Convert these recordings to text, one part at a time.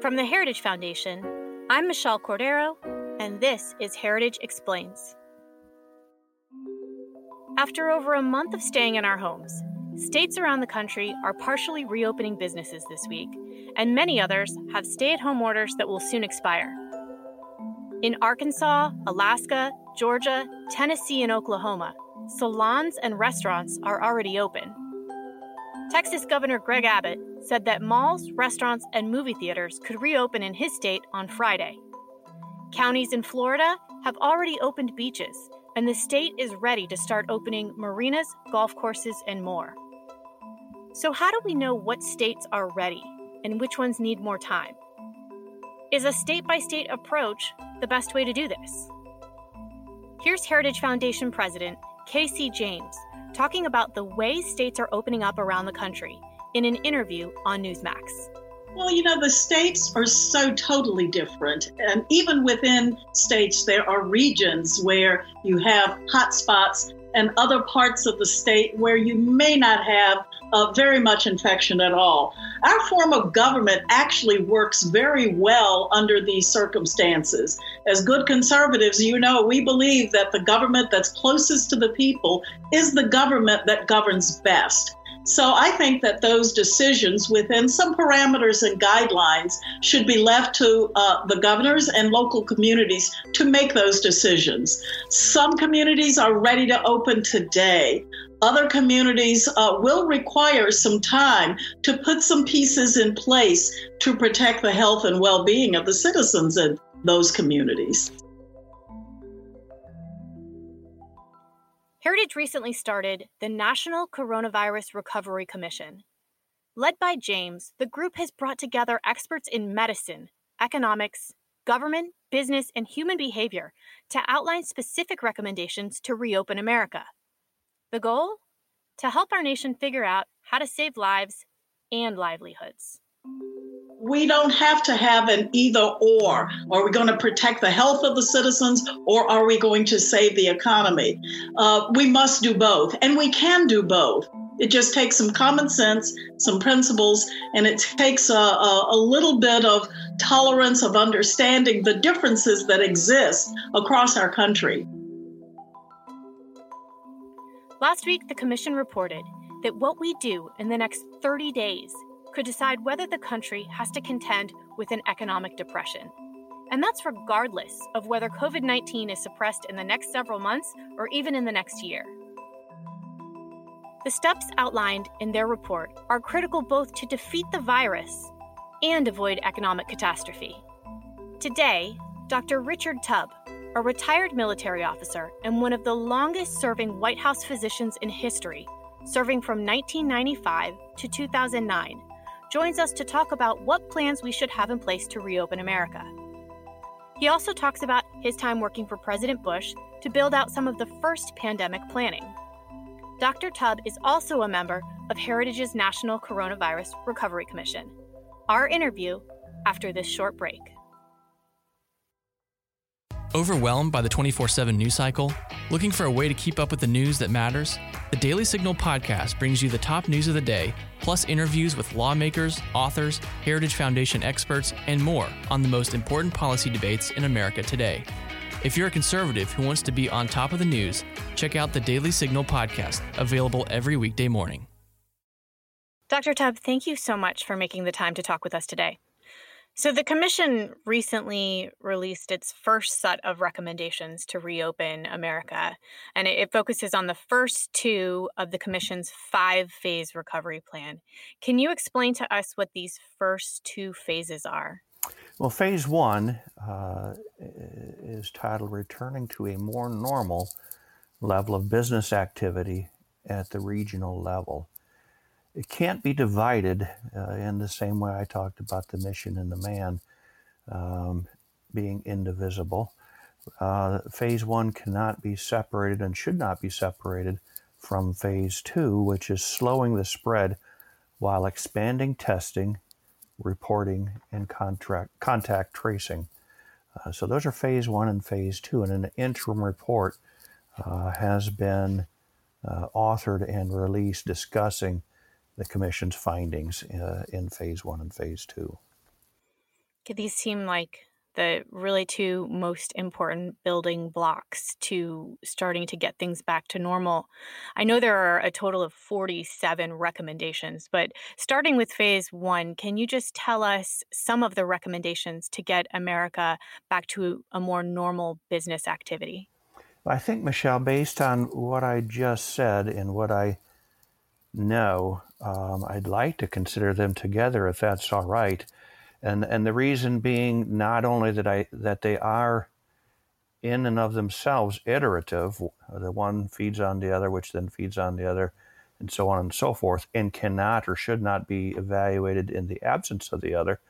From the Heritage Foundation, I'm Michelle Cordero, and this is Heritage Explains. After over a month of staying in our homes, states around the country are partially reopening businesses this week, and many others have stay at home orders that will soon expire. In Arkansas, Alaska, Georgia, Tennessee, and Oklahoma, salons and restaurants are already open. Texas Governor Greg Abbott said that malls, restaurants, and movie theaters could reopen in his state on Friday. Counties in Florida have already opened beaches, and the state is ready to start opening marinas, golf courses, and more. So, how do we know what states are ready and which ones need more time? Is a state by state approach the best way to do this? Here's Heritage Foundation President Kay C. James talking about the way states are opening up around the country in an interview on Newsmax. Well, you know, the states are so totally different. And even within states, there are regions where you have hotspots and other parts of the state where you may not have uh, very much infection at all. Our form of government actually works very well under these circumstances. As good conservatives, you know, we believe that the government that's closest to the people is the government that governs best. So I think that those decisions within some parameters and guidelines should be left to uh, the governors and local communities to make those decisions. Some communities are ready to open today. Other communities uh, will require some time to put some pieces in place to protect the health and well being of the citizens in those communities. Heritage recently started the National Coronavirus Recovery Commission. Led by James, the group has brought together experts in medicine, economics, government, business, and human behavior to outline specific recommendations to reopen America. The goal? To help our nation figure out how to save lives and livelihoods we don't have to have an either or. Are we going to protect the health of the citizens or are we going to save the economy? Uh, we must do both, and we can do both. It just takes some common sense, some principles, and it takes a, a, a little bit of tolerance of understanding the differences that exist across our country. Last week, the Commission reported that what we do in the next 30 days could decide whether the country has to contend with an economic depression. And that's regardless of whether COVID 19 is suppressed in the next several months or even in the next year. The steps outlined in their report are critical both to defeat the virus and avoid economic catastrophe. Today, Dr. Richard Tubb, a retired military officer and one of the longest serving White House physicians in history, serving from 1995 to 2009, joins us to talk about what plans we should have in place to reopen America. He also talks about his time working for President Bush to build out some of the first pandemic planning. Dr. Tubb is also a member of Heritage's National Coronavirus Recovery Commission. Our interview after this short break. Overwhelmed by the 24 7 news cycle? Looking for a way to keep up with the news that matters? The Daily Signal podcast brings you the top news of the day, plus interviews with lawmakers, authors, Heritage Foundation experts, and more on the most important policy debates in America today. If you're a conservative who wants to be on top of the news, check out the Daily Signal podcast, available every weekday morning. Dr. Tubb, thank you so much for making the time to talk with us today. So, the Commission recently released its first set of recommendations to reopen America, and it, focuses on the first two of the Commission's five phase recovery plan. Can you explain to us what these first two phases are? Well, phase one uh, is titled Returning to a More Normal Level of Business Activity at the Regional Level it can't be divided uh, in the same way I talked about the mission and the man um, being indivisible. Uh, phase one cannot be separated and should not be separated from phase two, which is slowing the spread while expanding testing, reporting, and contract, contact tracing. Uh, so those are phase one and phase two, and an interim report uh, has been uh, authored and released discussing the Commission's findings uh, in phase one and phase two. These seem like the really two most important building blocks to starting to get things back to normal. I know there are a total of 47 recommendations, but starting with phase one, can you just tell us some of the recommendations to get America back to a more normal business activity? I think, Michelle, based on what I just said and what I know, um, I'd like to consider them together if that's all right and and the reason being not only that I that they are in and of themselves iterative, the one feeds on the other, which then feeds on the other, and so on and so forth, and cannot or should not be evaluated in the absence of the other.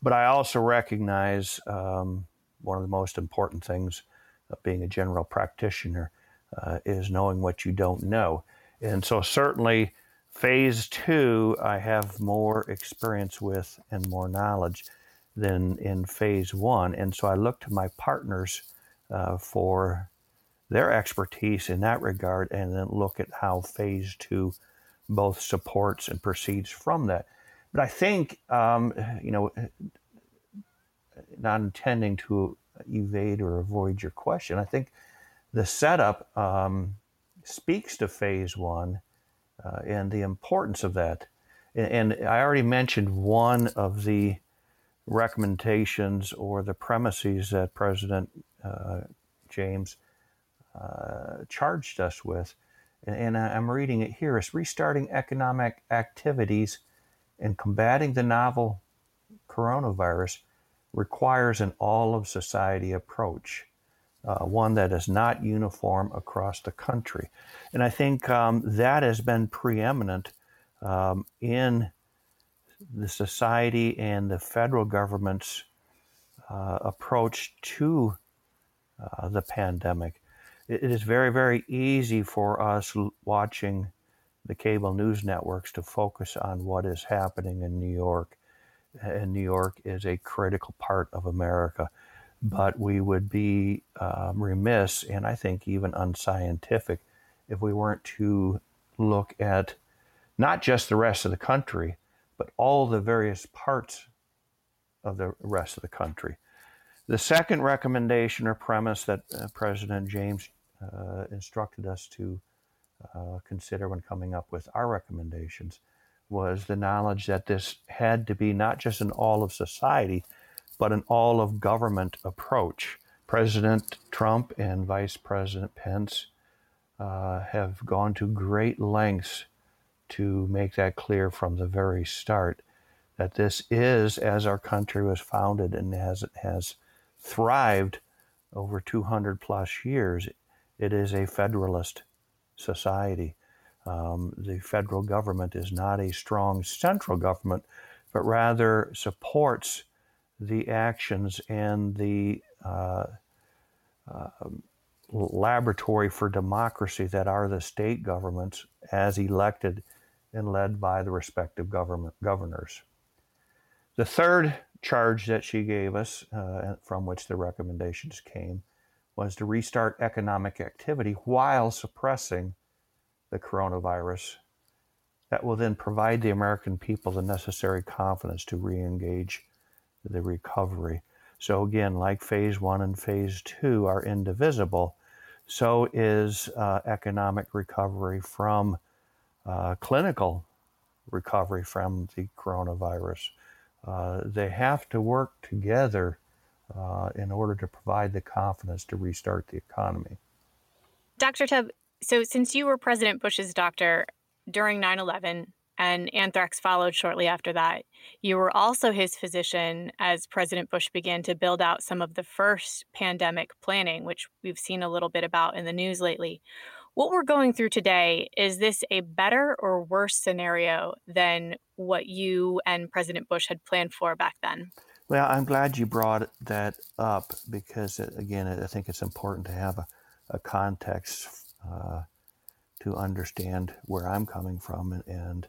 But I also recognize um, one of the most important things of being a general practitioner uh, is knowing what you don't know. And so, certainly, Phase two, I have more experience with and more knowledge than in phase one. And so I look to my partners uh, for their expertise in that regard and then look at how phase two both supports and proceeds from that. But I think, um, you know, not intending to evade or avoid your question, I think the setup um, speaks to phase one uh, and the importance of that. And, and, I already mentioned one of the recommendations or the premises that President uh, James uh, charged us with. And, and I'm reading it here is restarting economic activities and combating the novel coronavirus requires an all of society approach uh, one that is not uniform across the country. And I think um, that has been preeminent um, in the society and the federal government's uh, approach to uh, the pandemic. It, it is very, very easy for us watching the cable news networks to focus on what is happening in New York. And New York is a critical part of America but we would be um, remiss and I think even unscientific if we weren't to look at not just the rest of the country, but all the various parts of the rest of the country. The second recommendation or premise that uh, President James uh, instructed us to uh, consider when coming up with our recommendations was the knowledge that this had to be not just an all of society, but an all of government approach. President Trump and Vice President Pence uh, have gone to great lengths to make that clear from the very start that this is, as our country was founded and as it has thrived over 200 plus years, it is a federalist society. Um, the federal government is not a strong central government, but rather supports the actions and the uh, uh, laboratory for democracy that are the state governments as elected and led by the respective government governors. The third charge that she gave us, uh, from which the recommendations came, was to restart economic activity while suppressing the coronavirus. That will then provide the American people the necessary confidence to re engage the recovery. So, again, like phase one and phase two are indivisible, so is uh, economic recovery from uh, clinical recovery from the coronavirus. Uh, they have to work together uh, in order to provide the confidence to restart the economy. Dr. Tubb, so since you were President Bush's doctor during 9 11, and anthrax followed shortly after that. You were also his physician as President Bush began to build out some of the first pandemic planning, which we've seen a little bit about in the news lately. What we're going through today, is this a better or worse scenario than what you and President Bush had planned for back then? Well, I'm glad you brought that up because, uh, again, I think it's important to have a, a context uh, to understand where I'm coming from and, and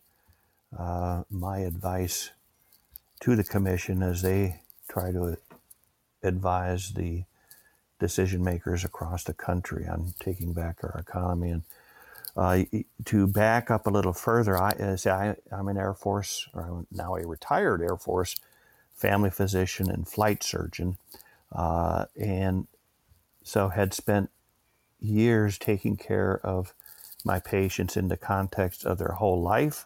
uh, my advice to the commission as they try to advise the decision makers across the country on taking back our economy. And uh, to back up a little further, I, say I, am an Air Force, or I'm now a retired Air Force family physician and flight surgeon, uh, and so had spent years taking care of my patients in the context of their whole life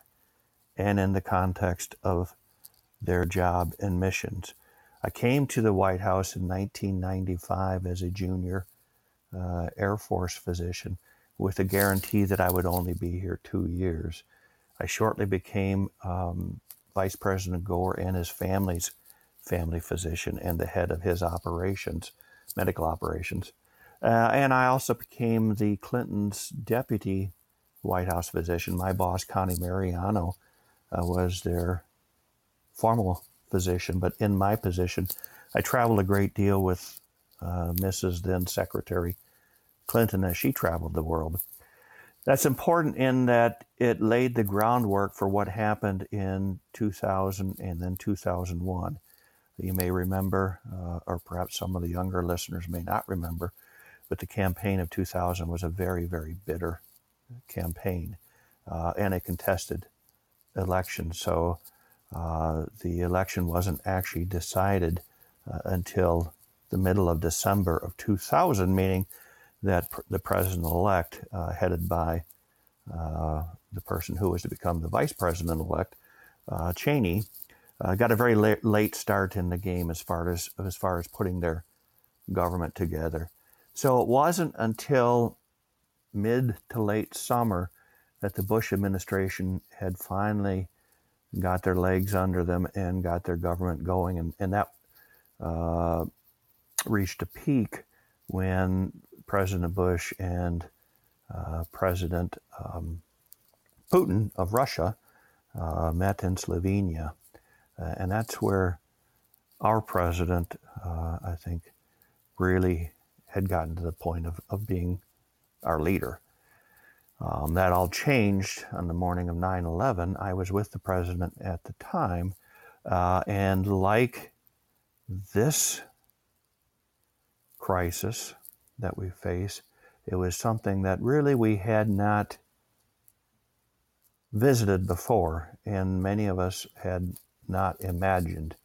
and in the context of their job and missions. I came to the White House in 1995 as a junior uh, Air Force physician with a guarantee that I would only be here two years. I shortly became um, Vice President Gore and his family's family physician and the head of his operations, medical operations. Uh, and I also became the Clintons' deputy White House physician. My boss, Connie Mariano, uh, was their formal physician, but in my position, I traveled a great deal with uh, Mrs. then Secretary Clinton as she traveled the world. That's important in that it laid the groundwork for what happened in 2000 and then 2001. You may remember, uh, or perhaps some of the younger listeners may not remember, but the campaign of 2000 was a very, very bitter campaign uh, and a contested election. So uh, the election wasn't actually decided uh, until the middle of December of 2000, meaning that pr- the president elect, uh, headed by uh, the person who was to become the vice president elect, uh, Cheney, got a very late, late start in the game as far as as far as putting their government together. So it wasn't until mid to late summer that the Bush administration had finally got their legs under them and got their government going. And, and that uh, reached a peak when President Bush and uh, President um, Putin of Russia uh, met in Slovenia. Uh, and that's where our president, uh, I think, really had gotten to the point of, of being our leader. Um, that all changed on the morning of 9 11. I was with the president at the time, uh, and like this crisis that we face, it was something that really we had not visited before, and many of us had not imagined.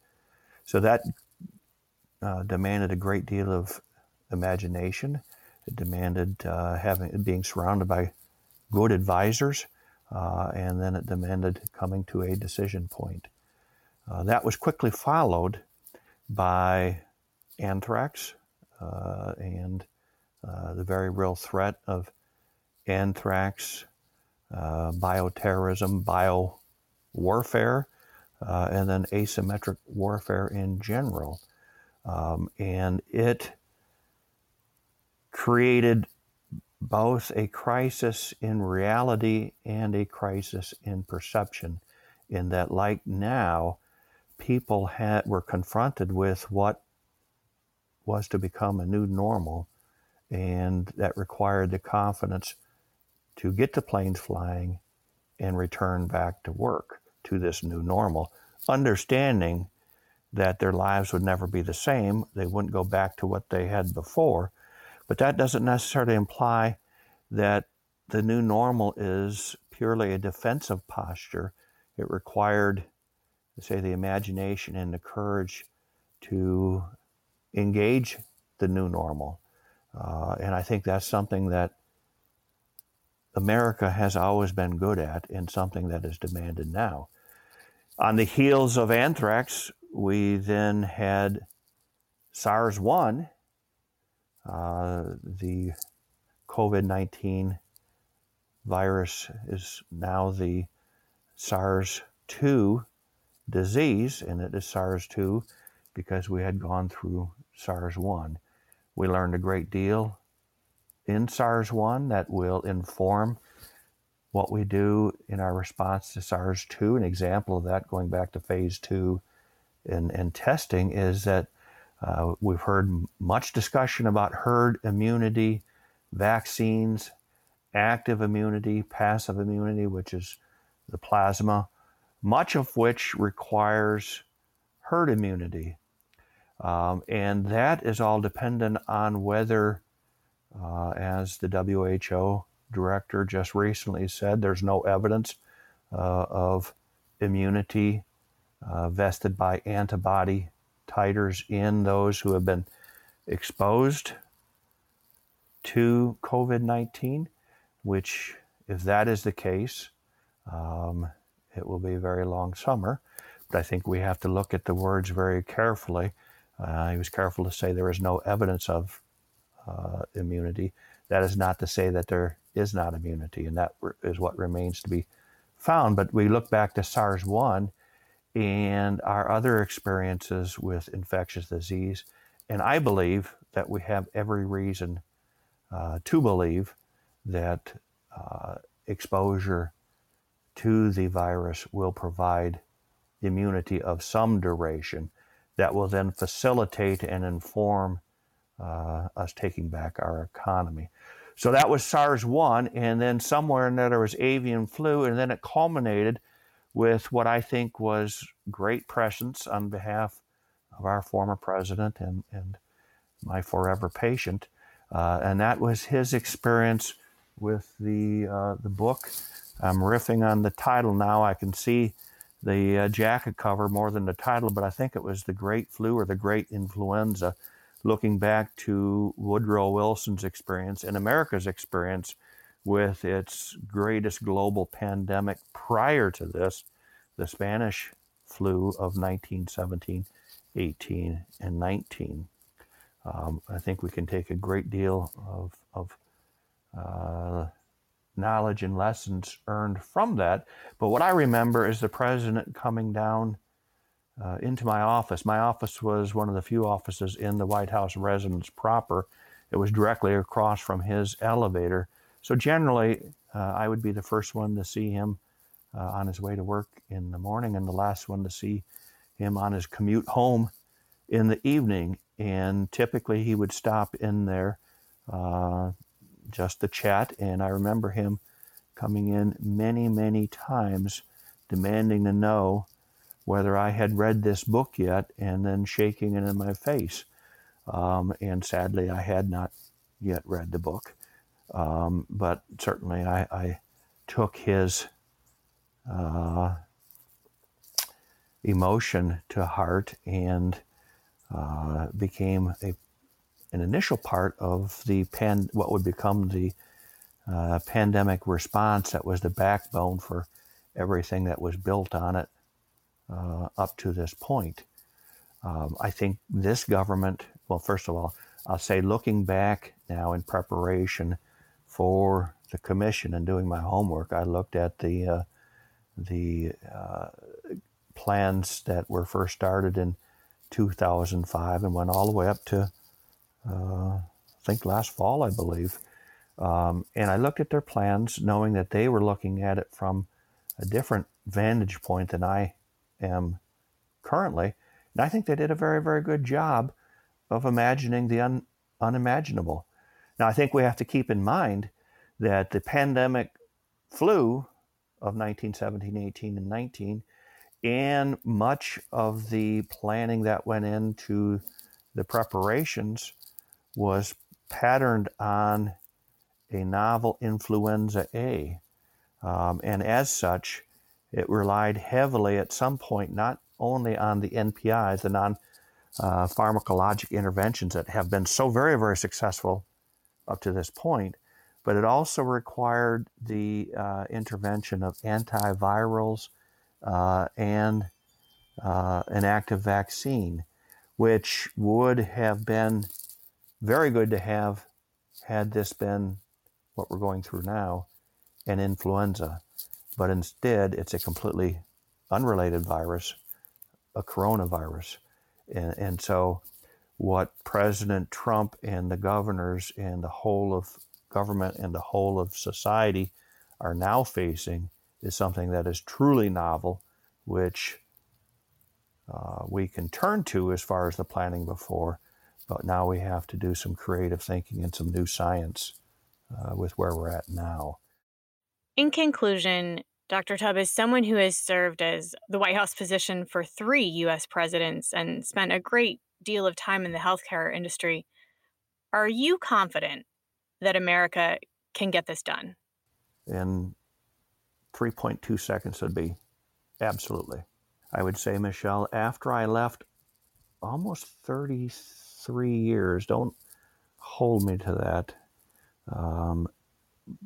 So that uh, demanded a great deal of imagination. It demanded uh, having being surrounded by good advisors, uh, and then it demanded coming to a decision point. Uh, that was quickly followed by anthrax uh, and uh, the very real threat of anthrax, uh, bioterrorism, bio warfare, and then asymmetric warfare in general. Um, and it created both a crisis in reality and a crisis in perception, in that, like now, people had, were confronted with what was to become a new normal, and that required the confidence to get the planes flying and return back to work to this new normal, understanding that their lives would never be the same. They wouldn't go back to what they had before, but that doesn't necessarily imply that the new normal is purely a defensive posture. It required, say, the imagination and the courage to engage the new normal. Uh, and I think that's something that America has always been good at and something that is demanded now. On the heels of anthrax, we then had SARS 1 uh, Uh, the COVID 19 virus is now the SARS 2 disease, and it is SARS 2 because we had gone through SARS 1. We learned a great deal in SARS 1 that will inform what we do in our response to SARS 2. An example of that, going back to phase 2 in, in testing, is that uh, we've heard much discussion about herd immunity, vaccines, active immunity, passive immunity, which is the plasma, much of which requires herd immunity. Um, and that is all dependent on whether, uh, as the WHO director just recently said, there's no evidence uh, of immunity uh, vested by antibody titers in those who have been exposed to COVID 19, which, if that is the case, um, it will be a very long summer. But I think we have to look at the words very carefully. Uh, he was careful to say there is no evidence of uh, immunity. That is not to say that there is not immunity, and that is what remains to be found. But we look back to SARS 1 and our other experiences with infectious disease, and I believe that we have every reason uh, to believe that uh, exposure to the virus will provide immunity of some duration that will then facilitate and inform uh, us taking back our economy. So that was SARS 1, and then somewhere in there there was avian flu, and then it culminated with what I think was great presence on behalf of our former president and, and my forever patient. Uh, and that was his experience with the, uh, the book. I'm riffing on the title now. I can see the uh, jacket cover more than the title, but I think it was The Great Flu or The Great Influenza, looking back to Woodrow Wilson's experience and America's experience with its greatest global pandemic prior to this, the Spanish flu of 1917, 18, and 19. Um, I think we can take a great deal of, of uh, knowledge and lessons earned from that. But what I remember is the president coming down uh, into my office. My office was one of the few offices in the White House residence proper. It was directly across from his elevator. So generally, uh, I would be the first one to see him uh, on his way to work in the morning and the last one to see him on his commute home in the evening. And typically, he would stop in there uh, just to chat. And I remember him coming in many, many times demanding to know whether I had read this book yet and then shaking it in my face. Um, and sadly, I had not yet read the book. Um, but certainly, I, I took his uh, emotion to heart and uh, became a, an initial part of the pan, what would become the uh, pandemic response that was the backbone for everything that was built on it uh, up to this point. Um, I think this government, well, first of all, I'll say looking back now in preparation for the commission and doing my homework, I looked at the uh, the uh, plans that were first started in 2005 and went all the way up to uh, I think last fall, I believe. Um, and I looked at their plans, knowing that they were looking at it from a different vantage point than I am currently. And I think they did a very, very good job of imagining the un- unimaginable. Now, I think we have to keep in mind that the pandemic flu of 1917, 18, and 19, and much of the planning that went into the preparations was patterned on a novel influenza A. Um, and as such, it relied heavily at some point not only on the NPIs, the non uh, pharmacologic interventions that have been so very, very successful up to this point, but it also required the uh, intervention of antivirals uh, and uh, an active vaccine, which would have been very good to have had this been what we're going through now an influenza. But instead, it's a completely unrelated virus, a coronavirus. And, and so, what President Trump and the governors and the whole of government and the whole of society are now facing is something that is truly novel, which uh, we can turn to as far as the planning before, but now we have to do some creative thinking and some new science uh, with where we're at now. In conclusion, Dr. Tubb is someone who has served as the White House physician for three U.S. presidents and spent a great deal of time in the healthcare industry. Are you confident that America can get this done? In 3.2 seconds would be absolutely. I would say, Michelle, after I left almost 33 years, don't hold me to that, um,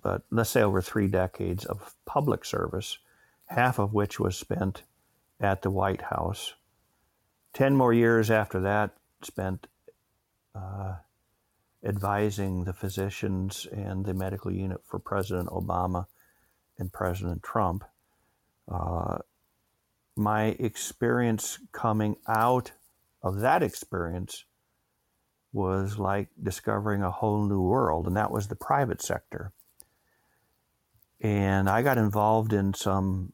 but let's say over three decades of public service, half of which was spent at the White House. 10 more years after that, spent uh, advising the physicians and the medical unit for President Obama and President Trump. Uh, my experience coming out of that experience was like discovering a whole new world, and that was the private sector. And I got involved in some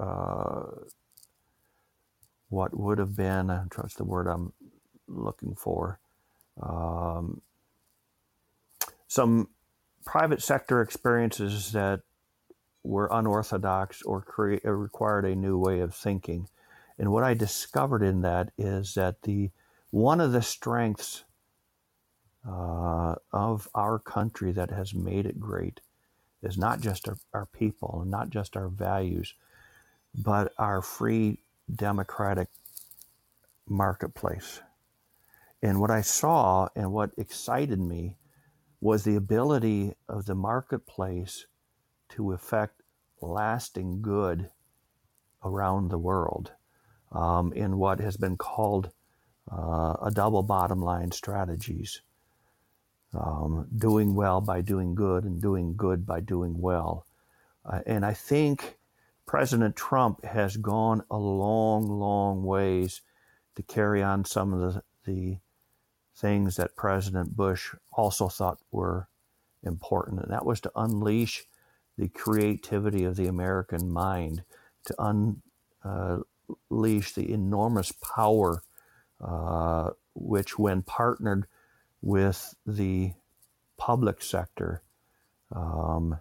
uh, what would have been, I trust the word I'm looking for, um, some private sector experiences that were unorthodox or create, required a new way of thinking. And what I discovered in that is that the one of the strengths uh, of our country that has made it great is not just our, our people and not just our values, but our free democratic marketplace. And what I saw and what excited me was the ability of the marketplace to effect lasting good around the world um, in what has been called uh, a double bottom line strategies. Um, doing well by doing good and doing good by doing well. Uh, and I think President Trump has gone a long, long ways to carry on some of the, the things that President Bush also thought were important, and that was to unleash the creativity of the American mind, to unleash the enormous power uh, which, when partnered with the public sector, um,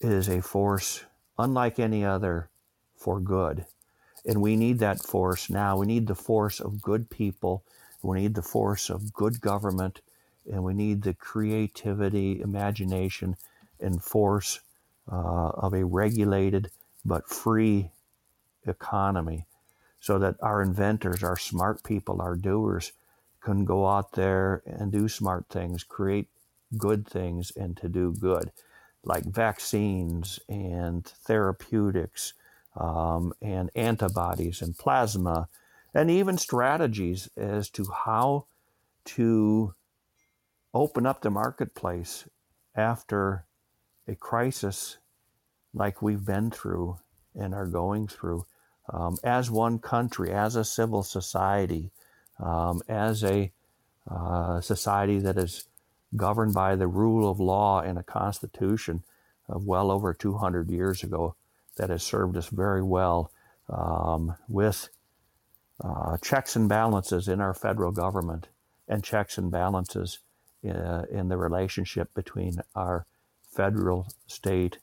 is a force unlike any other for good. And we need that force now. We need the force of good people. We need the force of good government. And we need the creativity, imagination, and force uh, of a regulated but free economy so that our inventors, our smart people, our doers can go out there and do smart things, create good things, and to do good, like vaccines and therapeutics um, and antibodies and plasma, and even strategies as to how to open up the marketplace after a crisis like we've been through and are going through um, as one country, as a civil society, um, as a uh, society that is governed by the rule of law and a constitution of well over 200 years ago that has served us very well um, with uh, checks and balances in our federal government and checks and balances in, uh, in the relationship between our federal, state,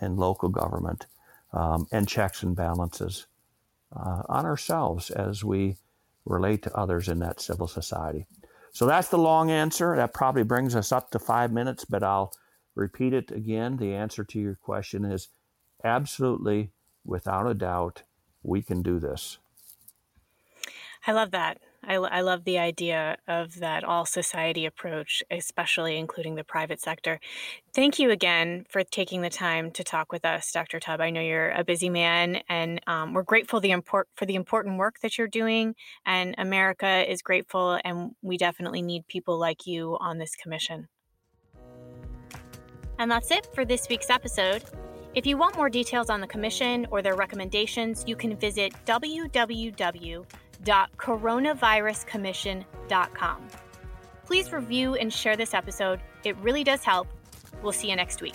and local government, um, and checks and balances uh, on ourselves as we relate to others in that civil society. So that's the long answer. That probably brings us up to five minutes, but I'll repeat it again. The answer to your question is absolutely, without a doubt, we can do this. I love that. I, I love the idea of that all society approach, especially including the private sector. Thank you again for taking the time to talk with us, Dr. Tubb. I know you're a busy man, and um, we're grateful the import, for the important work that you're doing. And America is grateful, and we definitely need people like you on this commission. And that's it for this week's episode. If you want more details on the commission or their recommendations, you can visit www www.coronaviruscommission.com. Please review and share this episode. It really does help. We'll see you next week.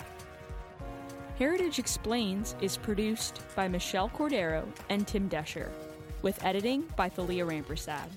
Heritage Explains is produced by Michelle Cordero and Tim Doescher, with editing by Thalia Rampersad.